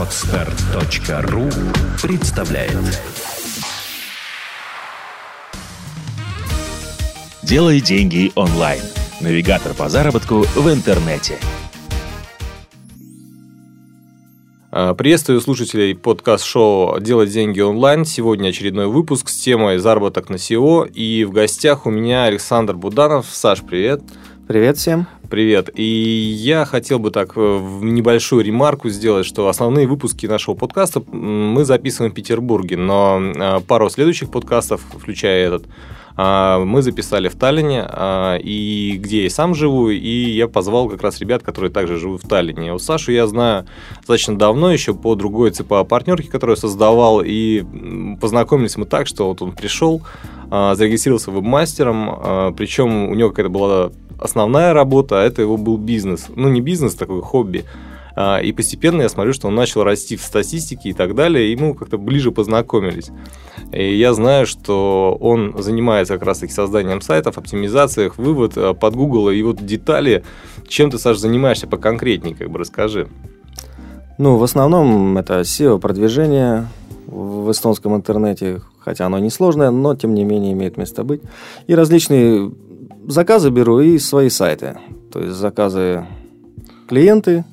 Отстар.ру представляет Делай деньги онлайн. Навигатор по заработку в интернете. А, Приветствую слушателей подкаст-шоу «Делать деньги онлайн». Сегодня очередной выпуск с темой «Заработок на SEO». И в гостях у меня Александр Буданов. Саш, привет. Привет всем. Привет. И я хотел бы так э, небольшую ремарку сделать, что основные выпуски нашего подкаста мы записываем в Петербурге, но э, пару следующих подкастов, включая этот, а, мы записали в Таллине, а, и где я сам живу, и я позвал как раз ребят, которые также живут в Таллине. Вот Сашу я знаю достаточно давно, еще по другой ЦПА партнерке, которую создавал, и познакомились мы так, что вот он пришел, а, зарегистрировался веб-мастером, причем у него какая-то была основная работа, а это его был бизнес. Ну, не бизнес, такой хобби. И постепенно я смотрю, что он начал расти в статистике и так далее, и мы как-то ближе познакомились. И я знаю, что он занимается как раз-таки созданием сайтов, оптимизациях, вывод э, под Google. И вот детали, чем ты, Саш, занимаешься поконкретнее, как бы расскажи. Ну, в основном это SEO-продвижение в эстонском интернете, хотя оно несложное, но тем не менее имеет место быть. И различные заказы беру и свои сайты. То есть заказы клиенты,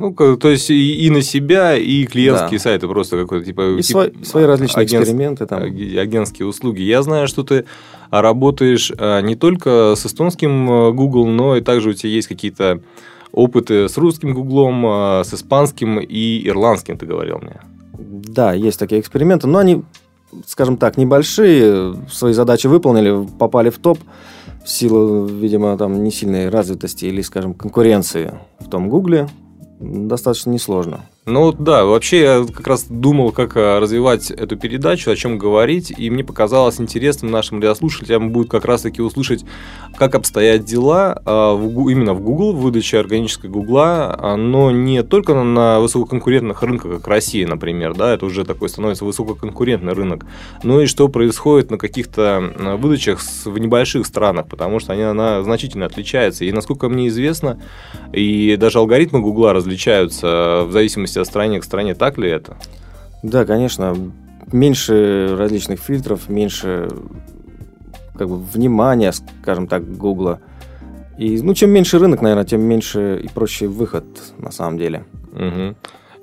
ну, то есть и, и на себя, и клиентские да. сайты просто какой-то типа... И типа, свои, свои различные агентс, эксперименты там. Агентские услуги. Я знаю, что ты работаешь а, не только с эстонским а, Google, но и также у тебя есть какие-то опыты с русским Гуглом, а, с испанским и ирландским, ты говорил мне. Да, есть такие эксперименты, но они, скажем так, небольшие, свои задачи выполнили, попали в топ в силу, видимо, там не сильной развитости или, скажем, конкуренции в том Гугле, достаточно несложно. Ну да, вообще я как раз думал, как а, развивать эту передачу, о чем говорить, и мне показалось интересным нашим радиослушателям будет как раз-таки услышать, как обстоят дела а, именно в Google, в выдаче органической Гугла, а, но не только на высококонкурентных рынках, как Россия, например, да, это уже такой становится высококонкурентный рынок, но и что происходит на каких-то выдачах в небольших странах, потому что они, она значительно отличается, и насколько мне известно, и даже алгоритмы Гугла различаются в зависимости от страны к стране, так ли это? Да, конечно. Меньше различных фильтров, меньше как бы внимания, скажем так, Гугла. И, ну, чем меньше рынок, наверное, тем меньше и проще выход на самом деле. Угу.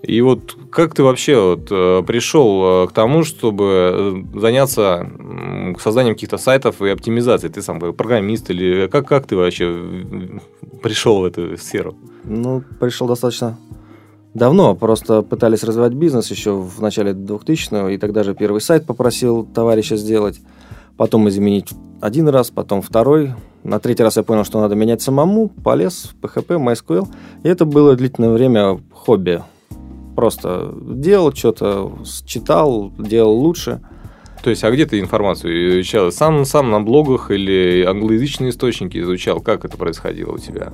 И вот как ты вообще вот, э, пришел э, к тому, чтобы э, заняться созданием каких-то сайтов и оптимизацией? Ты сам программист или как, как ты вообще пришел в эту сферу? Ну, пришел достаточно Давно просто пытались развивать бизнес еще в начале 2000-го, и тогда же первый сайт попросил товарища сделать, потом изменить один раз, потом второй. На третий раз я понял, что надо менять самому, полез в PHP, MySQL, и это было длительное время хобби. Просто делал что-то, читал, делал лучше. То есть, а где ты информацию изучал? Сам, сам на блогах или англоязычные источники изучал? Как это происходило у тебя?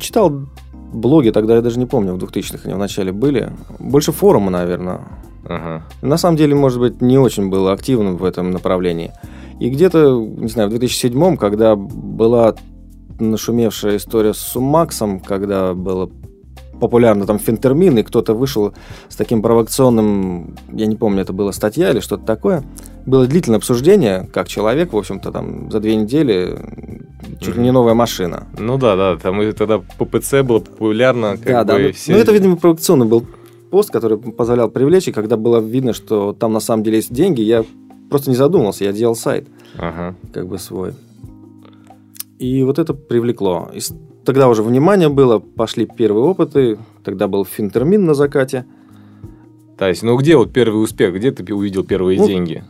Читал блоги тогда я даже не помню, в 2000-х они в начале были. Больше форума, наверное. Ага. На самом деле, может быть, не очень был активным в этом направлении. И где-то, не знаю, в 2007 когда была нашумевшая история с Сумаксом, когда было популярно там фентермин, и кто-то вышел с таким провокационным, я не помню, это была статья или что-то такое. Было длительное обсуждение, как человек, в общем-то, там за две недели чуть ли не новая машина. Ну да, да, там тогда ППЦ было популярно. Как да, бы, да. Ну, все... Ну это, видимо, провокационный был пост, который позволял привлечь, и когда было видно, что там на самом деле есть деньги, я просто не задумался, я делал сайт, ага. как бы свой. И вот это привлекло. И тогда уже внимание было, пошли первые опыты, тогда был финтермин на закате. То есть, ну где вот первый успех, где ты увидел первые ну, деньги?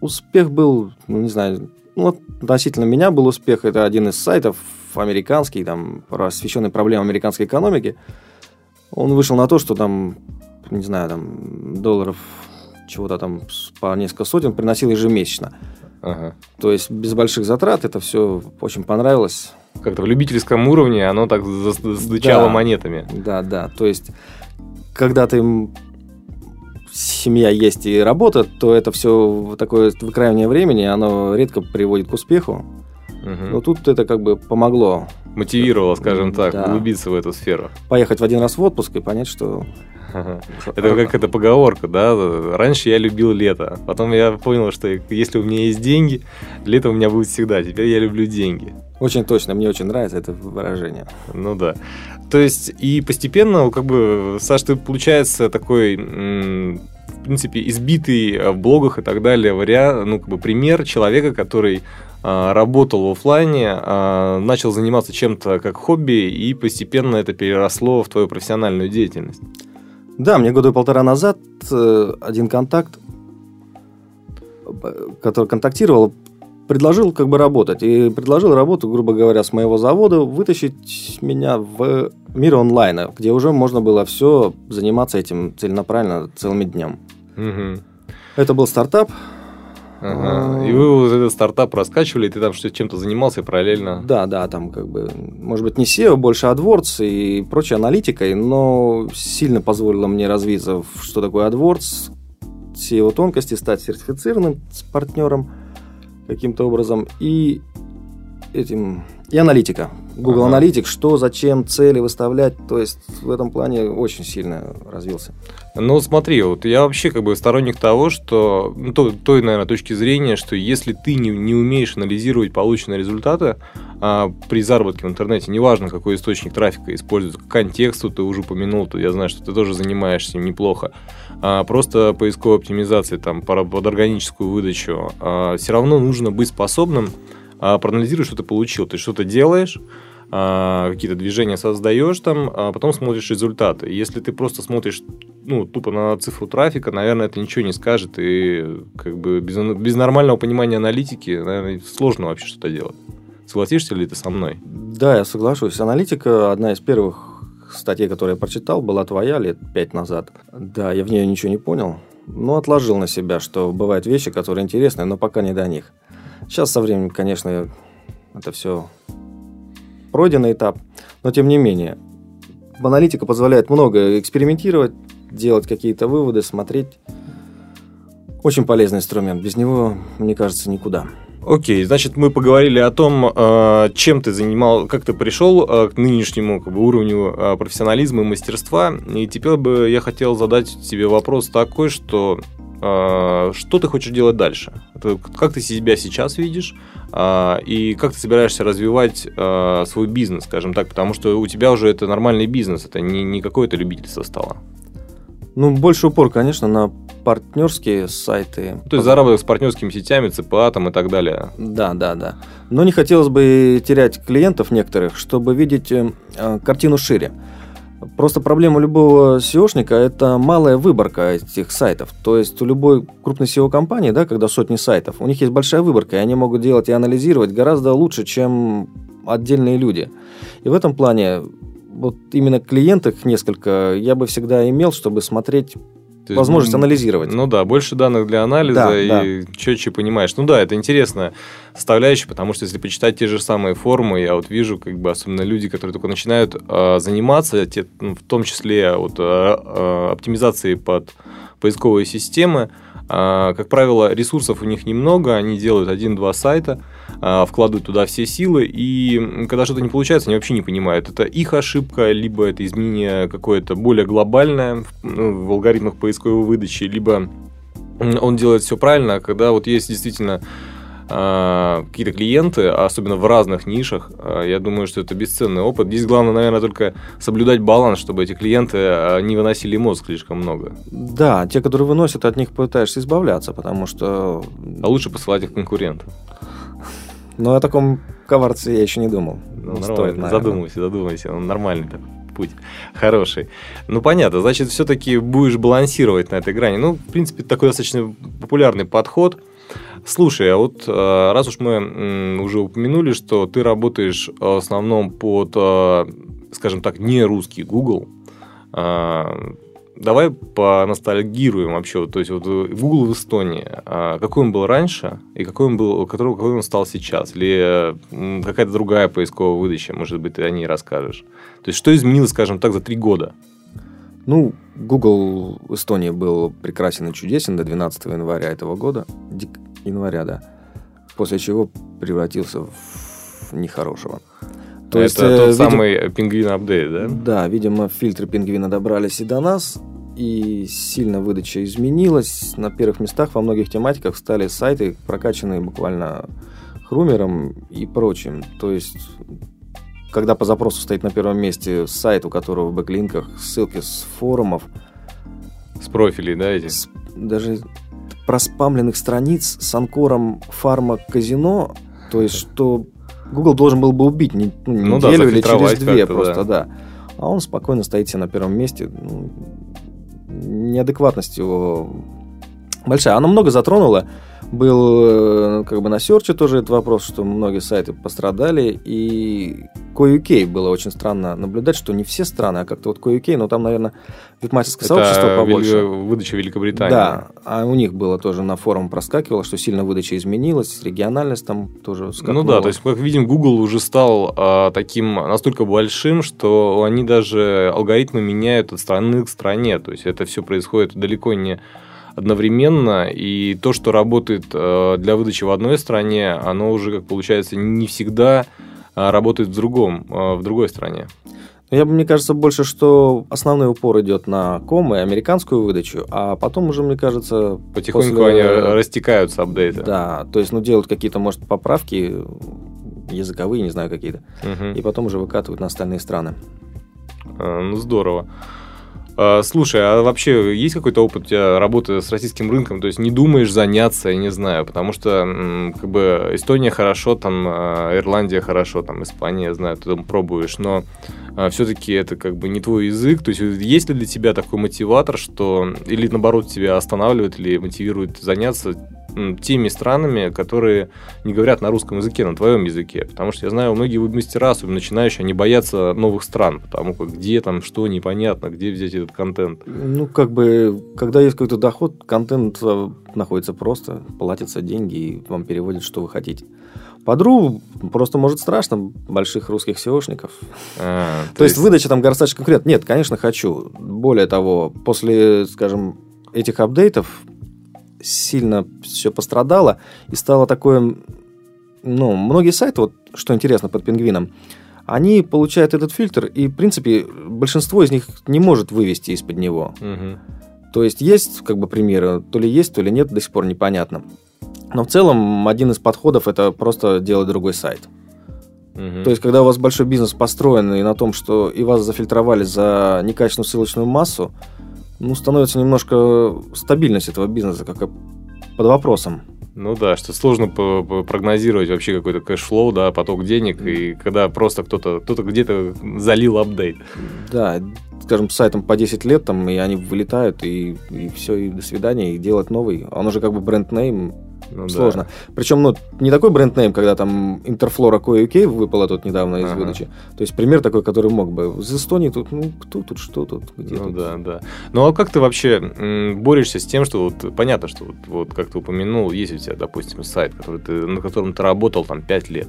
Успех был, ну не знаю, ну, относительно меня был успех. Это один из сайтов американский, там, посвященный проблемам американской экономики. Он вышел на то, что там, не знаю, там, долларов чего-то там по несколько сотен приносил ежемесячно. Ага. То есть без больших затрат это все очень понравилось. Как-то в любительском уровне оно так задычало да, монетами. Да, да. То есть, когда ты семья есть и работа, то это все такое выкраивание времени, оно редко приводит к успеху. Угу. Но тут это как бы помогло. Мотивировало, скажем так, да. углубиться в эту сферу. Поехать в один раз в отпуск и понять, что это как эта поговорка, да? Раньше я любил лето, потом я понял, что если у меня есть деньги, лето у меня будет всегда. Теперь я люблю деньги. Очень точно, мне очень нравится это выражение. Ну да. То есть и постепенно, как бы, Саш, ты получается такой, принципе, избитый в блогах и так далее вариант, ну как бы пример человека, который а, работал в офлайне, а, начал заниматься чем-то как хобби, и постепенно это переросло в твою профессиональную деятельность. Да, мне года полтора назад э, один контакт, который контактировал, предложил как бы работать. И предложил работу, грубо говоря, с моего завода вытащить меня в мир онлайна, где уже можно было все заниматься этим целенаправленно целыми днем. Угу. Это был стартап, Ага. И вы вот этот стартап раскачивали, и ты там что чем-то занимался параллельно? Да, да, там как бы, может быть, не SEO, больше AdWords и прочей аналитикой, но сильно позволило мне развиться, в что такое AdWords, все его тонкости, стать сертифицированным с партнером каким-то образом и этим и аналитика. Google ага. Аналитик, что, зачем, цели выставлять. То есть в этом плане очень сильно развился. Ну, смотри, вот я вообще как бы сторонник того, что, ну, той, той наверное, точки зрения, что если ты не, не умеешь анализировать полученные результаты а, при заработке в интернете, неважно, какой источник трафика используется, к контексту ты уже упомянул, то я знаю, что ты тоже занимаешься им неплохо, а, просто поисковой оптимизацией там, под органическую выдачу, а, все равно нужно быть способным проанализируй, что ты получил. Ты что-то делаешь, а, какие-то движения создаешь там, а потом смотришь результаты. Если ты просто смотришь ну, тупо на цифру трафика, наверное, это ничего не скажет. И как бы без, без нормального понимания аналитики, наверное, сложно вообще что-то делать. Согласишься ли ты со мной? Да, я соглашусь. Аналитика одна из первых статей, которые я прочитал, была твоя лет пять назад. Да, я в нее ничего не понял, но отложил на себя, что бывают вещи, которые интересны, но пока не до них. Сейчас со временем, конечно, это все пройденный этап, но тем не менее. Аналитика позволяет много экспериментировать, делать какие-то выводы, смотреть. Очень полезный инструмент. Без него, мне кажется, никуда. Окей, значит, мы поговорили о том, э, чем ты занимал, как ты пришел э, к нынешнему как бы, уровню э, профессионализма и мастерства. И теперь бы я хотел задать тебе вопрос такой, что что ты хочешь делать дальше? Как ты себя сейчас видишь? А, и как ты собираешься развивать а, свой бизнес, скажем так? Потому что у тебя уже это нормальный бизнес, это не, не какое-то любительство стало. Ну, больше упор, конечно, на партнерские сайты. То есть заработок с партнерскими сетями, ЦПА там и так далее. Да, да, да. Но не хотелось бы терять клиентов некоторых, чтобы видеть э, картину шире. Просто проблема любого SEOшника – это малая выборка этих сайтов. То есть у любой крупной SEO-компании, да, когда сотни сайтов, у них есть большая выборка, и они могут делать и анализировать гораздо лучше, чем отдельные люди. И в этом плане вот именно клиентах несколько я бы всегда имел, чтобы смотреть есть, возможность анализировать. Ну да, больше данных для анализа да, и да. четче понимаешь. Ну да, это интересная составляющая, потому что если почитать те же самые формы, я вот вижу, как бы особенно люди, которые только начинают э, заниматься, те, ну, в том числе вот, э, э, оптимизацией под поисковые системы, э, как правило, ресурсов у них немного, они делают один-два сайта, а, вкладывают туда все силы, и когда что-то не получается, они вообще не понимают, это их ошибка, либо это изменение какое-то более глобальное ну, в алгоритмах поисковой выдачи, либо он делает все правильно, а когда вот есть действительно а, какие-то клиенты, особенно в разных нишах, я думаю, что это бесценный опыт. Здесь главное, наверное, только соблюдать баланс, чтобы эти клиенты не выносили мозг слишком много. Да, те, которые выносят, от них пытаешься избавляться, потому что... А лучше посылать их конкурентам. Но о таком коварце я еще не думал. Ну, Стоит, наверное. задумайся, задумайся. Он нормальный так путь. Хороший. Ну, понятно. Значит, все-таки будешь балансировать на этой грани. Ну, в принципе, такой достаточно популярный подход. Слушай, а вот э, раз уж мы уже упомянули, что ты работаешь в основном под, э, скажем так, не русский Google, э, давай поностальгируем вообще. То есть вот Google в Эстонии, а какой он был раньше и какой он был, какой, какой он стал сейчас? Или какая-то другая поисковая выдача, может быть, ты о ней расскажешь? То есть что изменилось, скажем так, за три года? Ну, Google в Эстонии был прекрасен и чудесен до 12 января этого года. Января, да. После чего превратился в нехорошего. То это есть, тот видим... самый пингвин апдейт, да? Да, видимо, фильтры пингвина добрались и до нас, и сильно выдача изменилась. На первых местах во многих тематиках стали сайты, прокачанные буквально хрумером и прочим. То есть, когда по запросу стоит на первом месте сайт, у которого в бэклинках ссылки с форумов. С профилей, да, эти? С, даже проспамленных страниц с анкором фарма казино, то есть, что Google должен был бы убить не, ну, ну, неделю да, или через две просто, да. да. А он спокойно стоит себе на первом месте. Ну, неадекватность его большая. Она много затронула был э, как бы на серче тоже этот вопрос, что многие сайты пострадали, и CoUK было очень странно наблюдать, что не все страны, а как-то вот CoUK, но там, наверное, вебмастерское сообщество побольше. выдача Великобритании. Да, а у них было тоже на форум проскакивало, что сильно выдача изменилась, региональность там тоже скакнула. Ну да, то есть, как видим, Google уже стал а, таким настолько большим, что они даже алгоритмы меняют от страны к стране, то есть это все происходит далеко не одновременно, и то, что работает э, для выдачи в одной стране, оно уже, как получается, не всегда э, работает в другом, э, в другой стране. Я бы, мне кажется, больше, что основной упор идет на ком и американскую выдачу, а потом уже, мне кажется... Потихоньку после... они растекаются, апдейты. Да, то есть, ну, делают какие-то, может, поправки языковые, не знаю, какие-то, угу. и потом уже выкатывают на остальные страны. Ну, здорово. А, слушай, а вообще есть какой-то опыт у тебя работы с российским рынком? То есть не думаешь заняться, я не знаю, потому что как бы Эстония хорошо, там а, Ирландия хорошо, там Испания, я знаю, ты там пробуешь, но а, все-таки это как бы не твой язык. То есть есть ли для тебя такой мотиватор, что или наоборот тебя останавливает или мотивирует заняться теми странами, которые не говорят на русском языке, на твоем языке. Потому что я знаю, многие веб-мастера, особенно начинающие, они боятся новых стран, потому как где там, что непонятно, где взять этот контент. Ну, как бы, когда есть какой-то доход, контент э, находится просто, платятся деньги и вам переводят, что вы хотите. Подру просто может страшно больших русских SEOшников. А, то, то есть, есть выдача там горстач конкурент. Нет, конечно, хочу. Более того, после, скажем, этих апдейтов сильно все пострадало и стало такое... Ну, многие сайты, вот что интересно под пингвином, они получают этот фильтр, и, в принципе, большинство из них не может вывести из-под него. Угу. То есть есть, как бы, примеры, то ли есть, то ли нет, до сих пор непонятно. Но в целом один из подходов это просто делать другой сайт. Угу. То есть, когда у вас большой бизнес построен и на том, что и вас зафильтровали за некачественную ссылочную массу, ну, становится немножко стабильность этого бизнеса как под вопросом. Ну да, что сложно прогнозировать вообще какой-то cash flow, да, поток денег, и когда просто кто-то кто где-то залил апдейт. Да, скажем, сайтом по 10 лет, там, и они вылетают, и, и все, и до свидания, и делать новый. Он уже как бы brand name, ну, Сложно. Да. Причем, ну, не такой brand name, когда там Interflora UK выпала тут недавно из ага. выдачи. То есть пример такой, который мог бы. Из Эстонии тут, ну, кто тут, что тут, где ну, тут. да, да. Ну, а как ты вообще борешься с тем, что вот понятно, что вот, вот как ты упомянул, есть у тебя, допустим, сайт, который ты, на котором ты работал там 5 лет.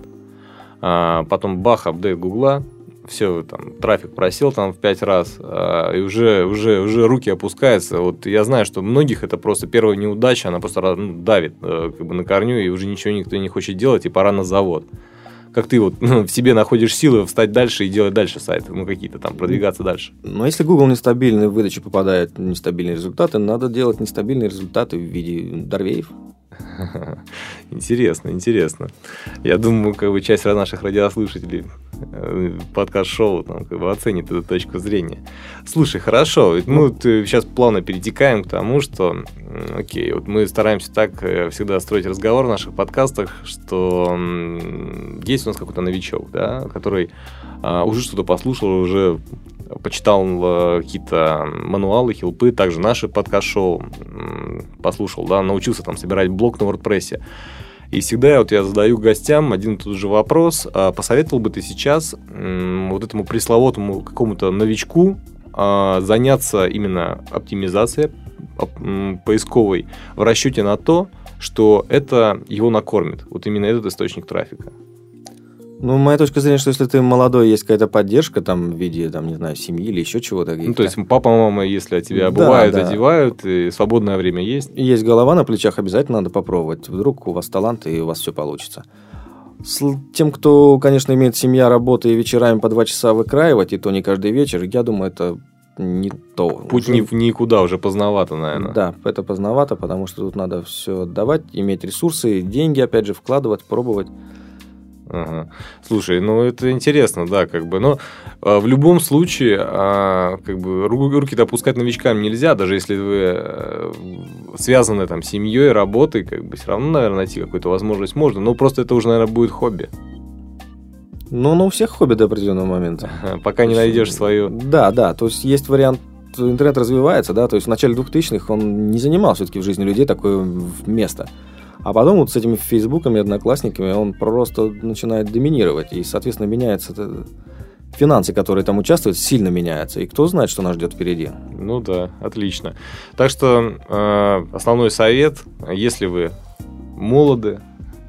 А потом бах, апдейт Гугла, все, там, трафик просел там в пять раз, а, и уже, уже, уже руки опускаются. Вот я знаю, что многих это просто первая неудача, она просто ну, давит э, как бы на корню, и уже ничего никто не хочет делать, и пора на завод. Как ты вот ну, в себе находишь силы встать дальше и делать дальше сайты, ну какие-то там, продвигаться дальше. Но если Google нестабильный, в выдаче попадают нестабильные результаты, надо делать нестабильные результаты в виде дорвеев. Интересно, интересно. Я думаю, как бы часть наших радиослушателей э, подкаст-шоу там, как бы оценит эту точку зрения. Слушай, хорошо, мы сейчас плавно перетекаем к тому, что, окей, вот мы стараемся так э, всегда строить разговор в наших подкастах, что есть у нас какой-то новичок, да, который а, уже что-то послушал, уже почитал э, какие-то мануалы, хилпы, также наши подкаст-шоу послушал, да, научился там собирать блог на WordPress. И всегда вот я задаю гостям один и тот же вопрос. А посоветовал бы ты сейчас вот этому пресловутому какому-то новичку а, заняться именно оптимизацией поисковой в расчете на то, что это его накормит, вот именно этот источник трафика. Ну, моя точка зрения, что если ты молодой, есть какая-то поддержка там в виде, там, не знаю, семьи или еще чего-то. Ну, то есть папа, мама, если от тебя обувают, да, да. одевают, и свободное время есть. Есть голова на плечах, обязательно надо попробовать. Вдруг у вас талант, и у вас все получится. С тем, кто, конечно, имеет семья, работа и вечерами по два часа выкраивать, и то не каждый вечер, я думаю, это не то. Путь уже... никуда, уже поздновато, наверное. Да, это поздновато, потому что тут надо все отдавать, иметь ресурсы, деньги, опять же, вкладывать, пробовать. Ага. Слушай, ну это интересно, да, как бы, но а, в любом случае, а, как бы руки-то опускать новичкам нельзя, даже если вы а, связаны там семьей, работой, как бы все равно, наверное, найти какую-то возможность можно, но просто это уже, наверное, будет хобби. Ну, ну, у всех хобби до определенного момента. Пока не найдешь свою. Да, да, то есть есть вариант интернет развивается, да, то есть в начале 2000-х он не занимал все-таки в жизни людей такое место. А потом вот с этими фейсбуками, одноклассниками он просто начинает доминировать. И, соответственно, меняется финансы, которые там участвуют, сильно меняются. И кто знает, что нас ждет впереди. Ну да, отлично. Так что э, основной совет, если вы молоды,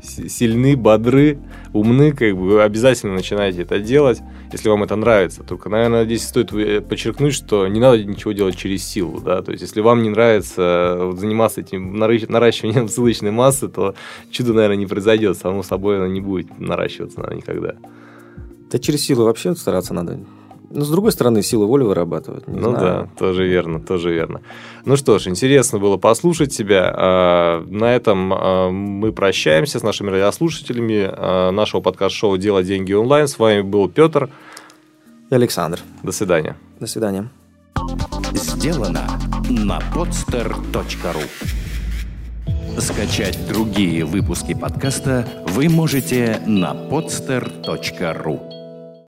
сильны, бодры, умны, как бы обязательно начинайте это делать, если вам это нравится. Только, наверное, здесь стоит подчеркнуть, что не надо ничего делать через силу, да, то есть если вам не нравится заниматься этим наращиванием ссылочной массы, то чудо, наверное, не произойдет, само собой оно не будет наращиваться наверное, никогда. Да через силу вообще стараться надо но, с другой стороны, сила воли вырабатывать. Не ну знаю. да, тоже верно, тоже верно. Ну что ж, интересно было послушать тебя. А, на этом а, мы прощаемся с нашими радиослушателями а, нашего подкаст-шоу «Дело деньги онлайн». С вами был Петр. И Александр. До свидания. До свидания. Сделано на podster.ru Скачать другие выпуски подкаста вы можете на podster.ru